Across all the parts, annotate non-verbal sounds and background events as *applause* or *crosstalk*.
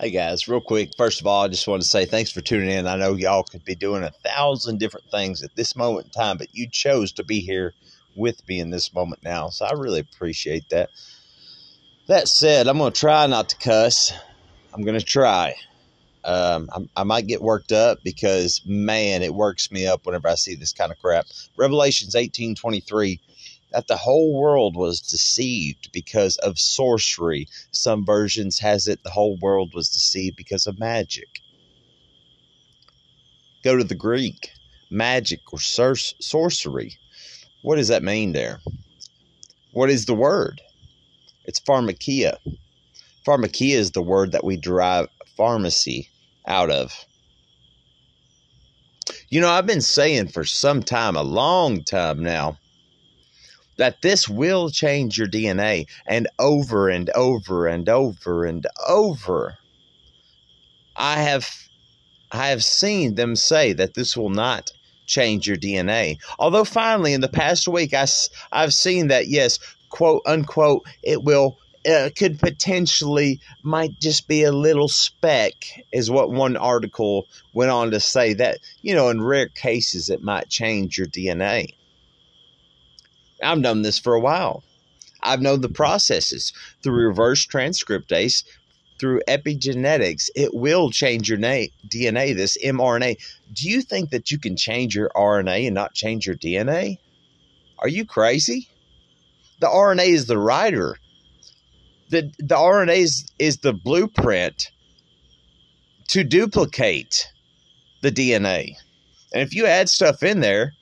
Hey guys, real quick. First of all, I just want to say thanks for tuning in. I know y'all could be doing a thousand different things at this moment in time, but you chose to be here with me in this moment now. So I really appreciate that. That said, I'm going to try not to cuss. I'm going to try. Um, I, I might get worked up because, man, it works me up whenever I see this kind of crap. Revelations 18:23 that the whole world was deceived because of sorcery. Some versions has it the whole world was deceived because of magic. Go to the Greek, magic or sor- sorcery. What does that mean there? What is the word? It's pharmakeia. Pharmakeia is the word that we derive pharmacy out of. You know, I've been saying for some time, a long time now, that this will change your DNA. And over and over and over and over, I have I have seen them say that this will not change your DNA. Although finally, in the past week, I, I've seen that yes, quote unquote, it will uh, could potentially might just be a little speck is what one article went on to say that you know in rare cases it might change your dna I've known this for a while. I've known the processes through reverse transcriptase, through epigenetics. It will change your DNA, this mRNA. Do you think that you can change your RNA and not change your DNA? Are you crazy? The RNA is the writer. The, the RNA is, is the blueprint to duplicate the DNA. And if you add stuff in there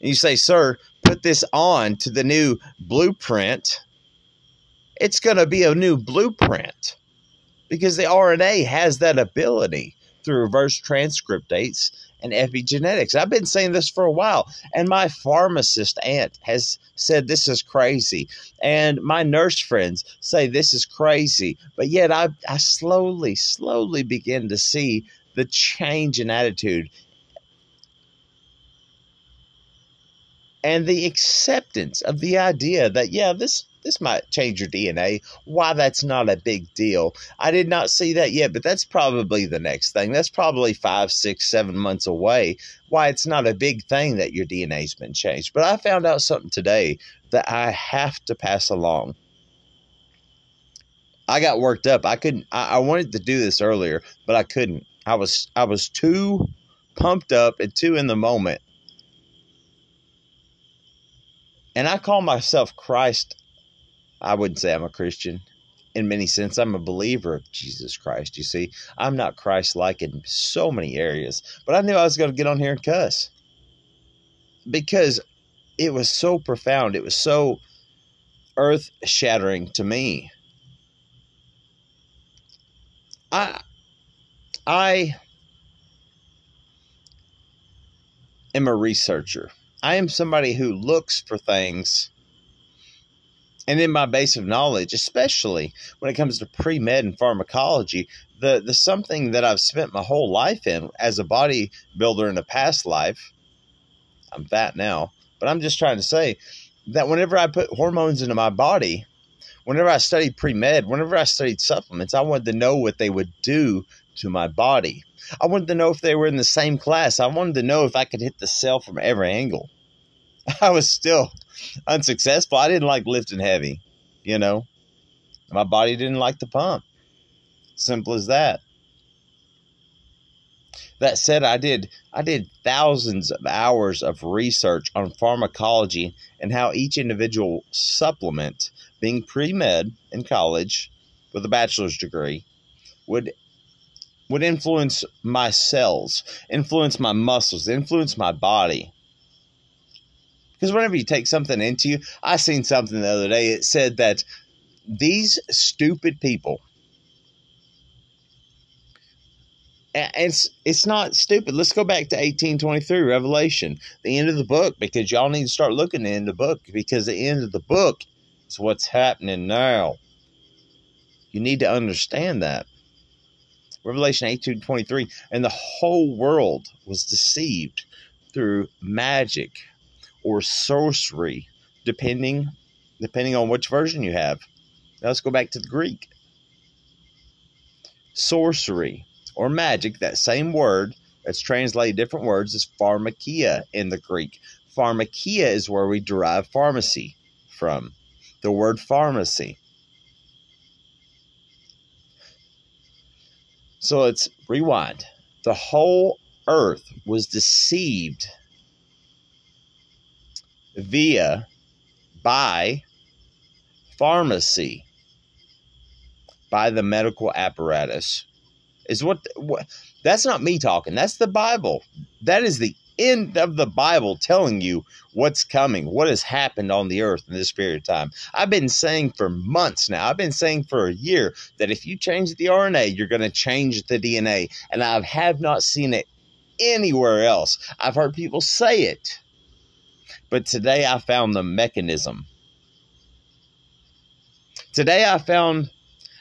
and you say, sir, put this on to the new blueprint, it's going to be a new blueprint because the RNA has that ability through reverse transcriptase and epigenetics. I've been saying this for a while, and my pharmacist aunt has said this is crazy, and my nurse friends say this is crazy, but yet I, I slowly, slowly begin to see the change in attitude and the acceptance of the idea that yeah this this might change your DNA. Why that's not a big deal. I did not see that yet, but that's probably the next thing. That's probably five, six, seven months away. Why it's not a big thing that your DNA's been changed. But I found out something today that I have to pass along. I got worked up. I couldn't I, I wanted to do this earlier, but I couldn't. I was I was too pumped up and too in the moment and I call myself Christ. I wouldn't say I'm a Christian in many sense. I'm a believer of Jesus Christ. You see, I'm not Christ like in so many areas, but I knew I was going to get on here and cuss because it was so profound. It was so earth shattering to me. I, I am a researcher. I am somebody who looks for things. And in my base of knowledge, especially when it comes to pre med and pharmacology, the, the something that I've spent my whole life in as a bodybuilder in a past life. I'm fat now, but I'm just trying to say that whenever I put hormones into my body, whenever I studied pre med, whenever I studied supplements, I wanted to know what they would do to my body. I wanted to know if they were in the same class. I wanted to know if I could hit the cell from every angle. *laughs* I was still unsuccessful. I didn't like lifting heavy, you know. My body didn't like the pump. Simple as that. That said, I did I did thousands of hours of research on pharmacology and how each individual supplement, being pre-med in college with a bachelor's degree, would would influence my cells, influence my muscles, influence my body. Because whenever you take something into you, I seen something the other day. It said that these stupid people, it's it's not stupid. Let's go back to eighteen twenty three, Revelation, the end of the book, because y'all need to start looking in the book because the end of the book is what's happening now. You need to understand that. Revelation 18 23, and the whole world was deceived through magic or sorcery, depending depending on which version you have. Now let's go back to the Greek. sorcery or magic, that same word that's translated different words is pharmakeia in the Greek. Pharmakeia is where we derive pharmacy from. The word pharmacy. So let's rewind. The whole earth was deceived via by pharmacy by the medical apparatus. Is what, what that's not me talking. That's the bible. That is the end of the bible telling you what's coming what has happened on the earth in this period of time. I've been saying for months now i've been saying for a year that if you change the rna you're going to change the dna and i have not seen it anywhere else. I've heard people say it but today i found the mechanism. Today i found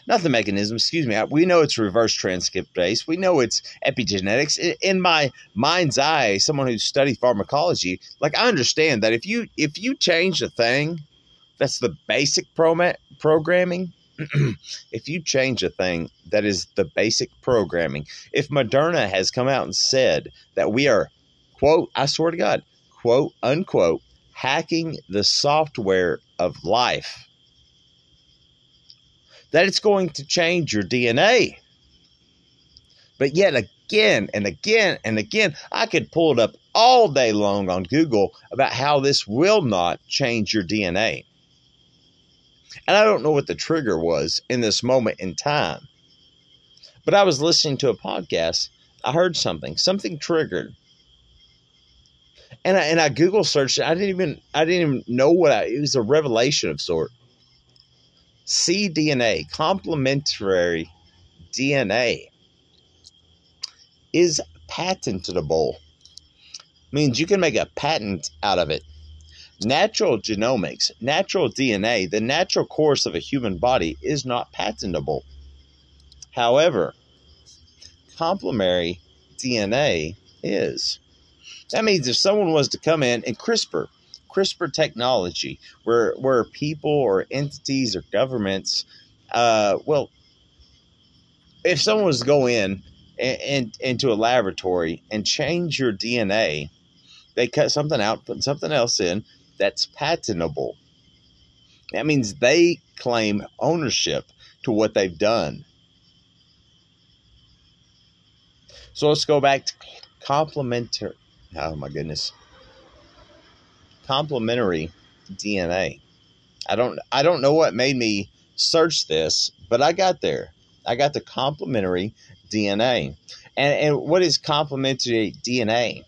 not the mechanism, excuse me. We know it's reverse transcriptase. We know it's epigenetics. In my mind's eye, someone who's studied pharmacology, like I understand that if you if you change a thing, that's the basic pro- programming. *clears throat* if you change a thing that is the basic programming, if Moderna has come out and said that we are, quote, I swear to God, quote, unquote, hacking the software of life that it's going to change your DNA. But yet again and again and again, I could pull it up all day long on Google about how this will not change your DNA. And I don't know what the trigger was in this moment in time. But I was listening to a podcast. I heard something. Something triggered. And I, and I Google searched. I didn't even I didn't even know what I, it was a revelation of sort cDNA, complementary DNA, is patentable. Means you can make a patent out of it. Natural genomics, natural DNA, the natural course of a human body is not patentable. However, complementary DNA is. That means if someone was to come in and CRISPR, CRISPR technology, where where people or entities or governments, uh, well, if someone was to go in and, and into a laboratory and change your DNA, they cut something out, put something else in that's patentable. That means they claim ownership to what they've done. So let's go back to complementary. Oh my goodness complementary DNA. I don't I don't know what made me search this, but I got there. I got the complementary DNA. And and what is complementary DNA?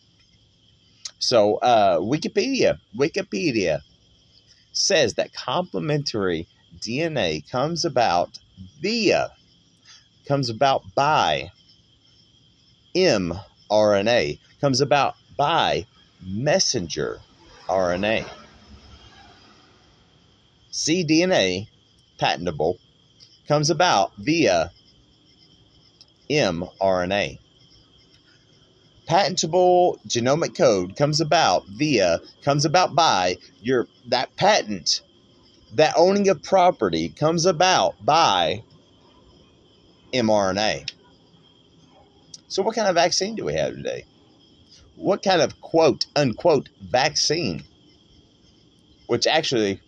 So uh, Wikipedia, Wikipedia says that complementary DNA comes about via, comes about by mRNA, comes about by messenger RNA. cDNA, patentable, comes about via mRNA. Patentable genomic code comes about via, comes about by your that patent, that owning of property comes about by mRNA. So, what kind of vaccine do we have today? What kind of quote unquote vaccine, which actually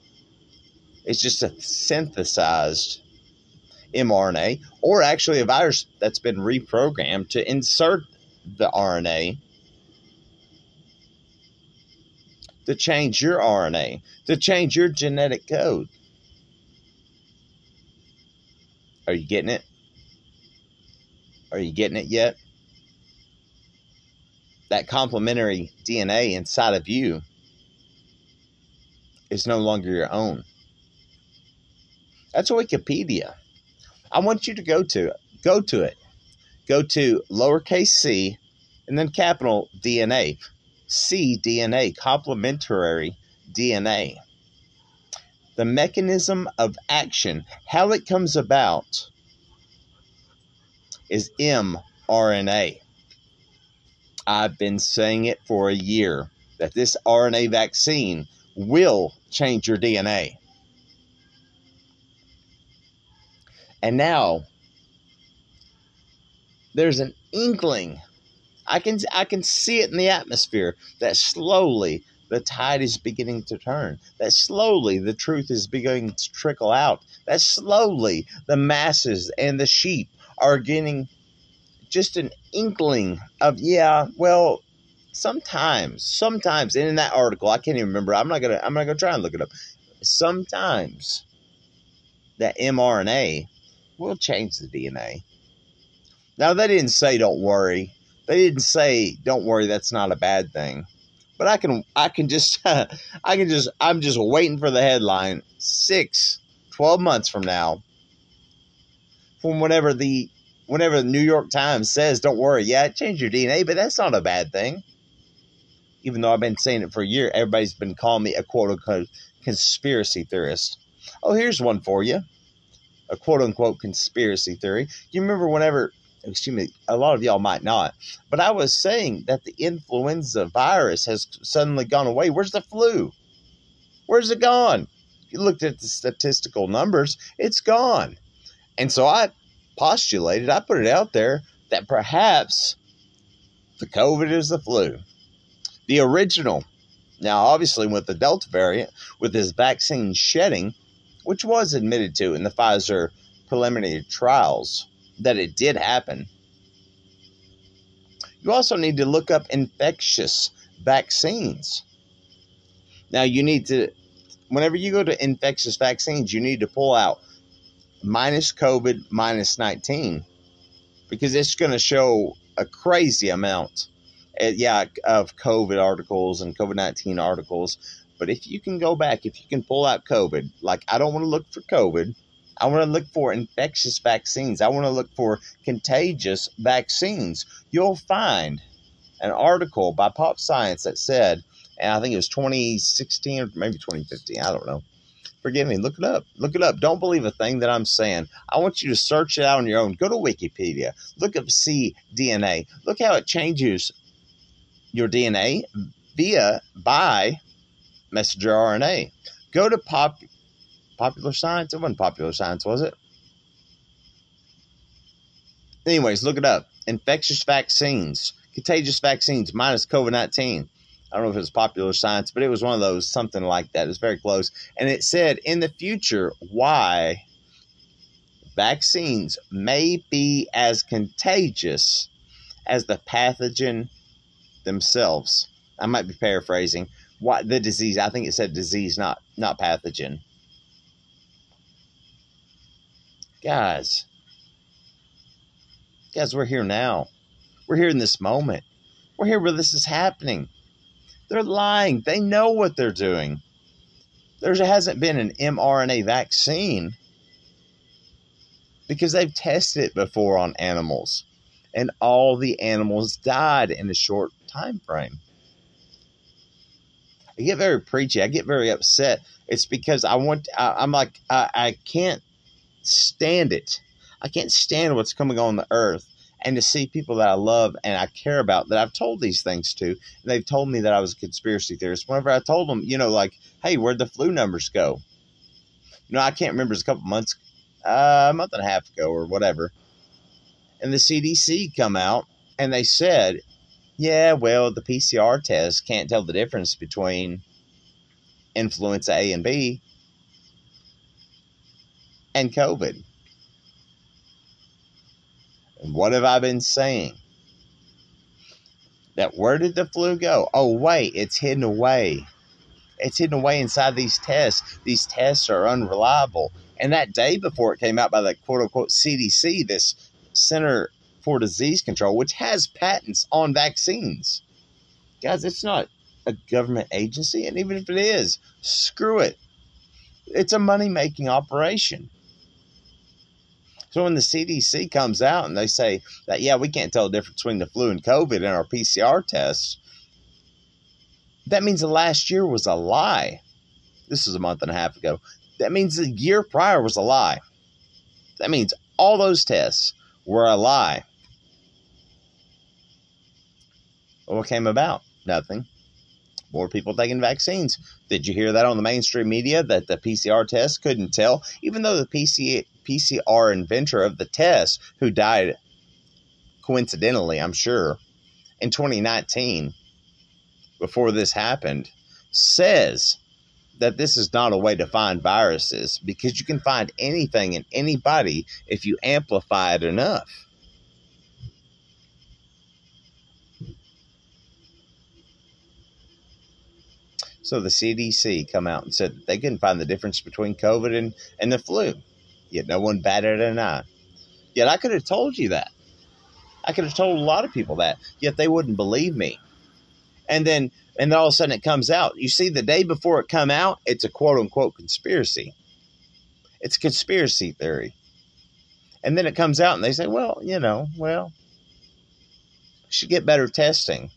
is just a synthesized mRNA, or actually a virus that's been reprogrammed to insert the RNA to change your RNA, to change your genetic code. Are you getting it? Are you getting it yet? That complementary DNA inside of you is no longer your own. That's Wikipedia. I want you to go to it. Go to it. Go to lowercase c and then capital DNA. C DNA, complementary DNA. The mechanism of action, how it comes about, is mRNA. I've been saying it for a year that this RNA vaccine will change your DNA. And now, there's an inkling. I can I can see it in the atmosphere that slowly the tide is beginning to turn. That slowly the truth is beginning to trickle out. That slowly the masses and the sheep are getting just an inkling of yeah, well, sometimes, sometimes and in that article, I can't even remember. I'm not gonna I'm not gonna try and look it up. Sometimes that mRNA will change the DNA. Now they didn't say don't worry. They didn't say don't worry, that's not a bad thing. But I can I can just *laughs* I can just I'm just waiting for the headline six, 12 months from now from whenever the whenever the New York Times says don't worry, yeah, change your DNA, but that's not a bad thing. Even though I've been saying it for a year, everybody's been calling me a quote unquote conspiracy theorist. Oh, here's one for you. A quote unquote conspiracy theory. You remember whenever excuse me, a lot of y'all might not, but I was saying that the influenza virus has suddenly gone away. Where's the flu? Where's it gone? You looked at the statistical numbers, it's gone. And so I postulated, I put it out there that perhaps the COVID is the flu. The original. Now, obviously, with the Delta variant, with this vaccine shedding, which was admitted to in the Pfizer preliminary trials, that it did happen. You also need to look up infectious vaccines. Now, you need to, whenever you go to infectious vaccines, you need to pull out minus COVID, minus 19, because it's going to show a crazy amount, uh, yeah, of COVID articles and COVID 19 articles. But if you can go back, if you can pull out COVID, like I don't want to look for COVID, I want to look for infectious vaccines. I want to look for contagious vaccines. You'll find an article by Pop Science that said, and I think it was 2016 or maybe 2015, I don't know. Forgive me, look it up. Look it up. Don't believe a thing that I'm saying. I want you to search it out on your own. Go to Wikipedia. Look up cDNA. Look how it changes your DNA via by messenger RNA. Go to pop Popular Science? It wasn't Popular Science, was it? Anyways, look it up. Infectious vaccines, contagious vaccines minus COVID 19. I don't know if it was Popular Science, but it was one of those, something like that. It's very close. And it said in the future why vaccines may be as contagious as the pathogen themselves. I might be paraphrasing. Why the disease? I think it said disease, not not pathogen. Guys, guys, we're here now. We're here in this moment. We're here where this is happening. They're lying. They know what they're doing. There hasn't been an mRNA vaccine because they've tested it before on animals and all the animals died in a short time frame. I get very preachy. I get very upset. It's because I want, I, am like, I, I can't stand it. I can't stand what's coming on the earth and to see people that I love and I care about that I've told these things to, and they've told me that I was a conspiracy theorist. Whenever I told them, you know, like, hey, where'd the flu numbers go? You know, I can't remember. It's a couple months, uh, a month and a half ago or whatever. And the CDC come out and they said, yeah, well, the PCR test can't tell the difference between influenza A and B and COVID. And what have I been saying? That where did the flu go? Oh, wait, it's hidden away. It's hidden away inside these tests. These tests are unreliable. And that day before it came out by the quote unquote CDC, this Center for Disease Control, which has patents on vaccines. Guys, it's not a government agency. And even if it is, screw it. It's a money making operation. So when the CDC comes out and they say that, yeah, we can't tell the difference between the flu and COVID in our PCR tests, that means the last year was a lie. This is a month and a half ago. That means the year prior was a lie. That means all those tests were a lie. What came about? Nothing. More people taking vaccines. Did you hear that on the mainstream media that the PCR test couldn't tell? Even though the PC, PCR inventor of the test, who died coincidentally, I'm sure, in 2019, before this happened, says that this is not a way to find viruses because you can find anything in anybody if you amplify it enough. So the CDC come out and said they couldn't find the difference between COVID and, and the flu. Yet no one batted an eye. Yet I could have told you that. I could have told a lot of people that. Yet they wouldn't believe me. And then and then all of a sudden it comes out. You see, the day before it come out, it's a quote unquote conspiracy. It's a conspiracy theory. And then it comes out and they say, well, you know, well, should get better testing.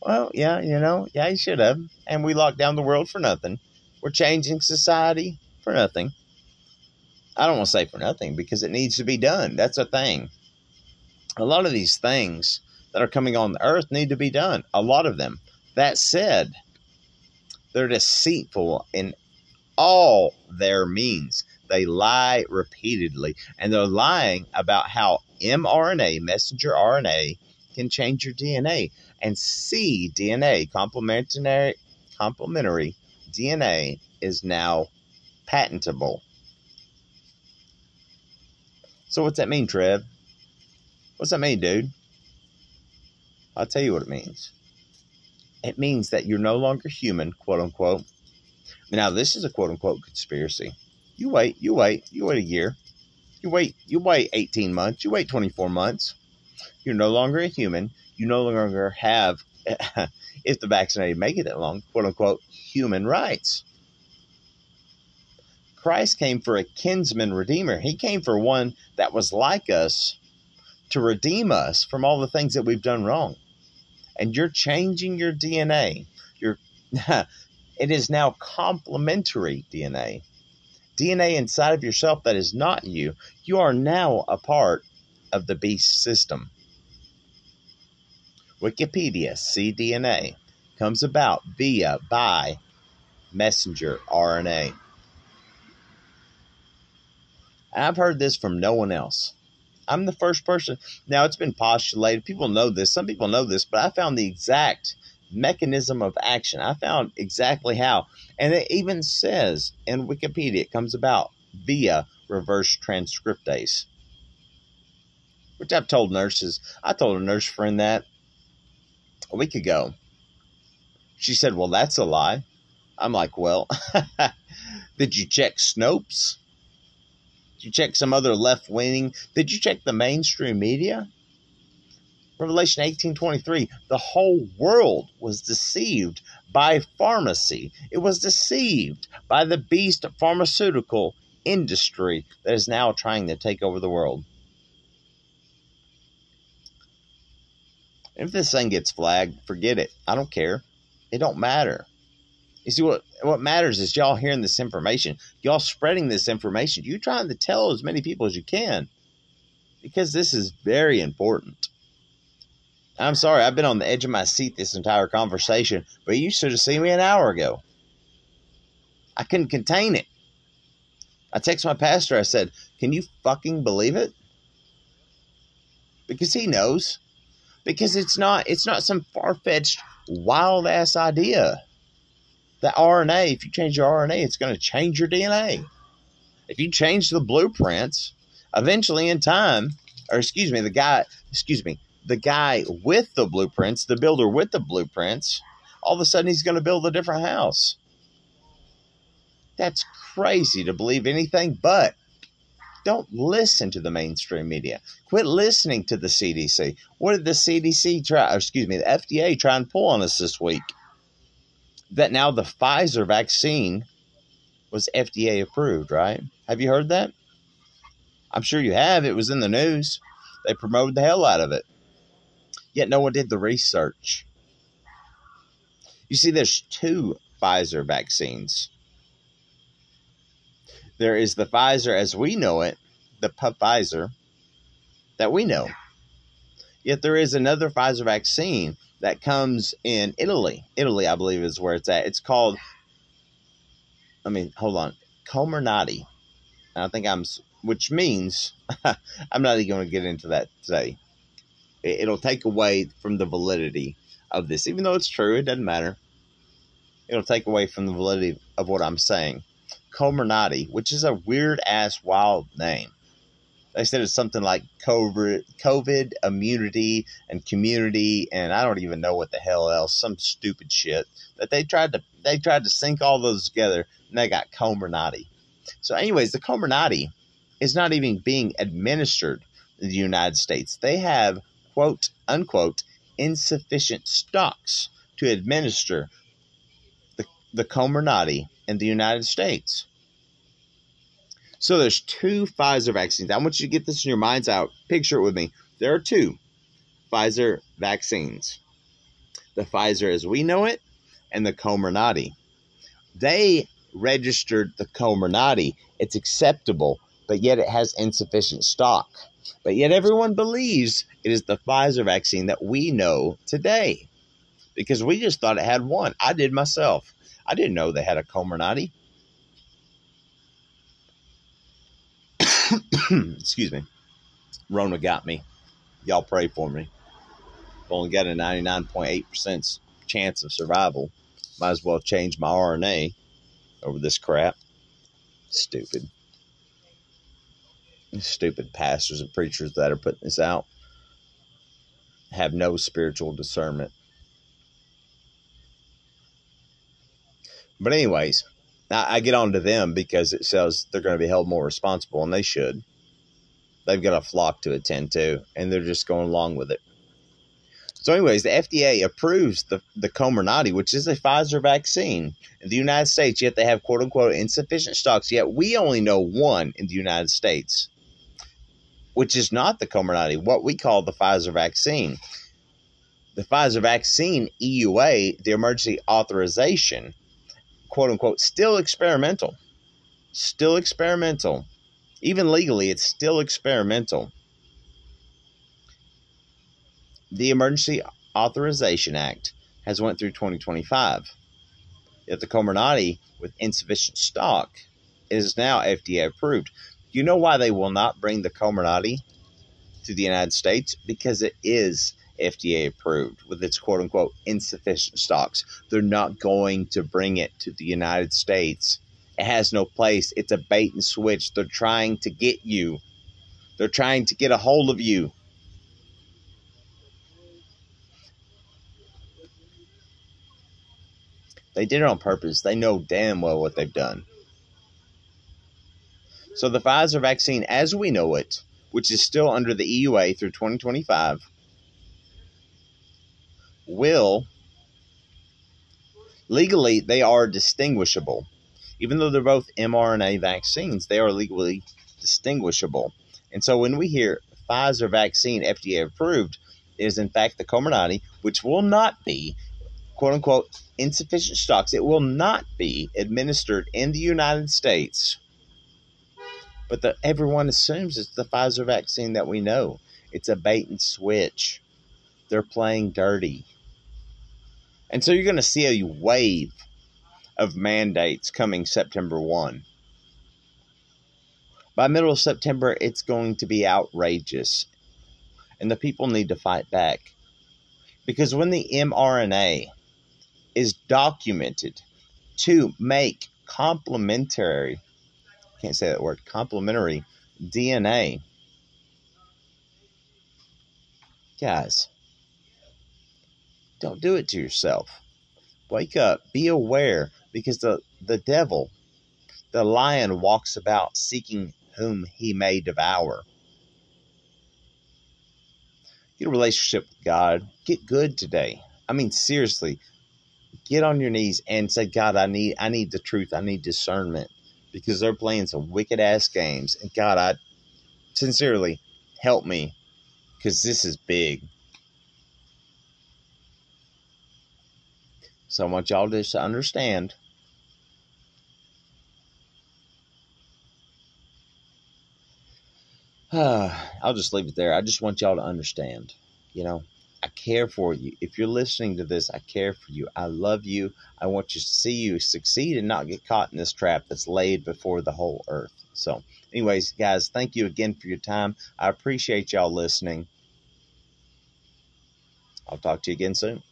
Well, yeah, you know, yeah, you should have. And we locked down the world for nothing. We're changing society for nothing. I don't want to say for nothing because it needs to be done. That's a thing. A lot of these things that are coming on the earth need to be done. A lot of them. That said, they're deceitful in all their means. They lie repeatedly, and they're lying about how mRNA, messenger RNA, can change your DNA. And cDNA, complementary, complementary DNA, is now patentable. So, what's that mean, Trev? What's that mean, dude? I'll tell you what it means. It means that you're no longer human, quote unquote. Now, this is a quote unquote conspiracy. You wait, you wait, you wait a year. You wait, you wait 18 months, you wait 24 months. You're no longer a human. You no longer have, *laughs* if the vaccinated make it that long, quote unquote, human rights. Christ came for a kinsman redeemer. He came for one that was like us to redeem us from all the things that we've done wrong and you're changing your DNA. You're *laughs* it is now complementary DNA. DNA inside of yourself that is not you. You are now a part of the beast system. Wikipedia, cDNA, comes about via by messenger RNA. I've heard this from no one else. I'm the first person. Now, it's been postulated. People know this. Some people know this, but I found the exact mechanism of action. I found exactly how. And it even says in Wikipedia, it comes about via reverse transcriptase. Which I've told nurses. I told a nurse friend that a week ago. She said, Well, that's a lie. I'm like, Well, *laughs* did you check Snopes? You check some other left wing? Did you check the mainstream media? Revelation 18:23 the whole world was deceived by pharmacy. It was deceived by the beast pharmaceutical industry that is now trying to take over the world. If this thing gets flagged forget it. I don't care. It don't matter you see what what matters is y'all hearing this information, y'all spreading this information. You trying to tell as many people as you can, because this is very important. I'm sorry, I've been on the edge of my seat this entire conversation, but you should have seen me an hour ago. I couldn't contain it. I texted my pastor. I said, "Can you fucking believe it?" Because he knows. Because it's not it's not some far fetched wild ass idea the RNA, if you change your RNA, it's going to change your DNA. If you change the blueprints, eventually in time, or excuse me, the guy, excuse me, the guy with the blueprints, the builder with the blueprints, all of a sudden he's going to build a different house. That's crazy to believe anything but. Don't listen to the mainstream media. Quit listening to the CDC. What did the CDC try, excuse me, the FDA try and pull on us this week? That now the Pfizer vaccine was FDA approved, right? Have you heard that? I'm sure you have. It was in the news. They promoted the hell out of it. Yet no one did the research. You see, there's two Pfizer vaccines. There is the Pfizer as we know it, the Pfizer that we know. Yet there is another Pfizer vaccine that comes in Italy. Italy, I believe, is where it's at. It's called, I mean, hold on, Comirnaty. I think I'm, which means, *laughs* I'm not even going to get into that today. It'll take away from the validity of this, even though it's true. It doesn't matter. It'll take away from the validity of what I'm saying. Comirnaty, which is a weird ass wild name. They said it's something like COVID, COVID immunity and community, and I don't even know what the hell else. Some stupid shit that they tried to they tried to sync all those together, and they got Comirnaty. So, anyways, the Comirnaty is not even being administered in the United States. They have quote unquote insufficient stocks to administer the, the Comirnaty in the United States. So there's two Pfizer vaccines. I want you to get this in your mind's eye. Picture it with me. There are two Pfizer vaccines. The Pfizer as we know it and the Comirnaty. They registered the Comirnaty. It's acceptable, but yet it has insufficient stock. But yet everyone believes it is the Pfizer vaccine that we know today because we just thought it had one. I did myself. I didn't know they had a Comirnaty. *coughs* Excuse me. Rona got me. Y'all pray for me. Only got a 99.8% chance of survival. Might as well change my RNA over this crap. Stupid. Stupid pastors and preachers that are putting this out have no spiritual discernment. But, anyways, I, I get on to them because it says they're going to be held more responsible, and they should. They've got a flock to attend to, and they're just going along with it. So, anyways, the FDA approves the, the Comirnaty, which is a Pfizer vaccine in the United States, yet they have quote unquote insufficient stocks. Yet we only know one in the United States, which is not the Comirnaty, what we call the Pfizer vaccine. The Pfizer vaccine, EUA, the emergency authorization, quote unquote, still experimental. Still experimental. Even legally, it's still experimental. The Emergency Authorization Act has went through 2025. Yet the Comirnaty with insufficient stock is now FDA approved. You know why they will not bring the Comirnaty to the United States? Because it is FDA approved with its quote unquote insufficient stocks. They're not going to bring it to the United States. It has no place. It's a bait and switch. They're trying to get you, they're trying to get a hold of you. They did it on purpose. They know damn well what they've done. So the Pfizer vaccine, as we know it, which is still under the EUA through 2025, will legally they are distinguishable. Even though they're both mRNA vaccines, they are legally distinguishable. And so when we hear Pfizer vaccine FDA approved, is in fact the Comirnaty, which will not be quote unquote insufficient stocks. It will not be administered in the United States. But the, everyone assumes it's the Pfizer vaccine that we know. It's a bait and switch. They're playing dirty. And so you're going to see a wave of mandates coming September 1. By middle of September, it's going to be outrageous. And the people need to fight back. Because when the mRNA is documented to make complementary, can't say that word, complementary DNA, guys, don't do it to yourself. Wake up. Be aware because the, the devil, the lion, walks about seeking whom he may devour. Get a relationship with God. Get good today. I mean, seriously, get on your knees and say, God, I need I need the truth. I need discernment. Because they're playing some wicked ass games. And God, I sincerely help me. Because this is big. So I want y'all just to understand. *sighs* I'll just leave it there. I just want y'all to understand. You know, I care for you. If you're listening to this, I care for you. I love you. I want you to see you succeed and not get caught in this trap that's laid before the whole earth. So, anyways, guys, thank you again for your time. I appreciate y'all listening. I'll talk to you again soon.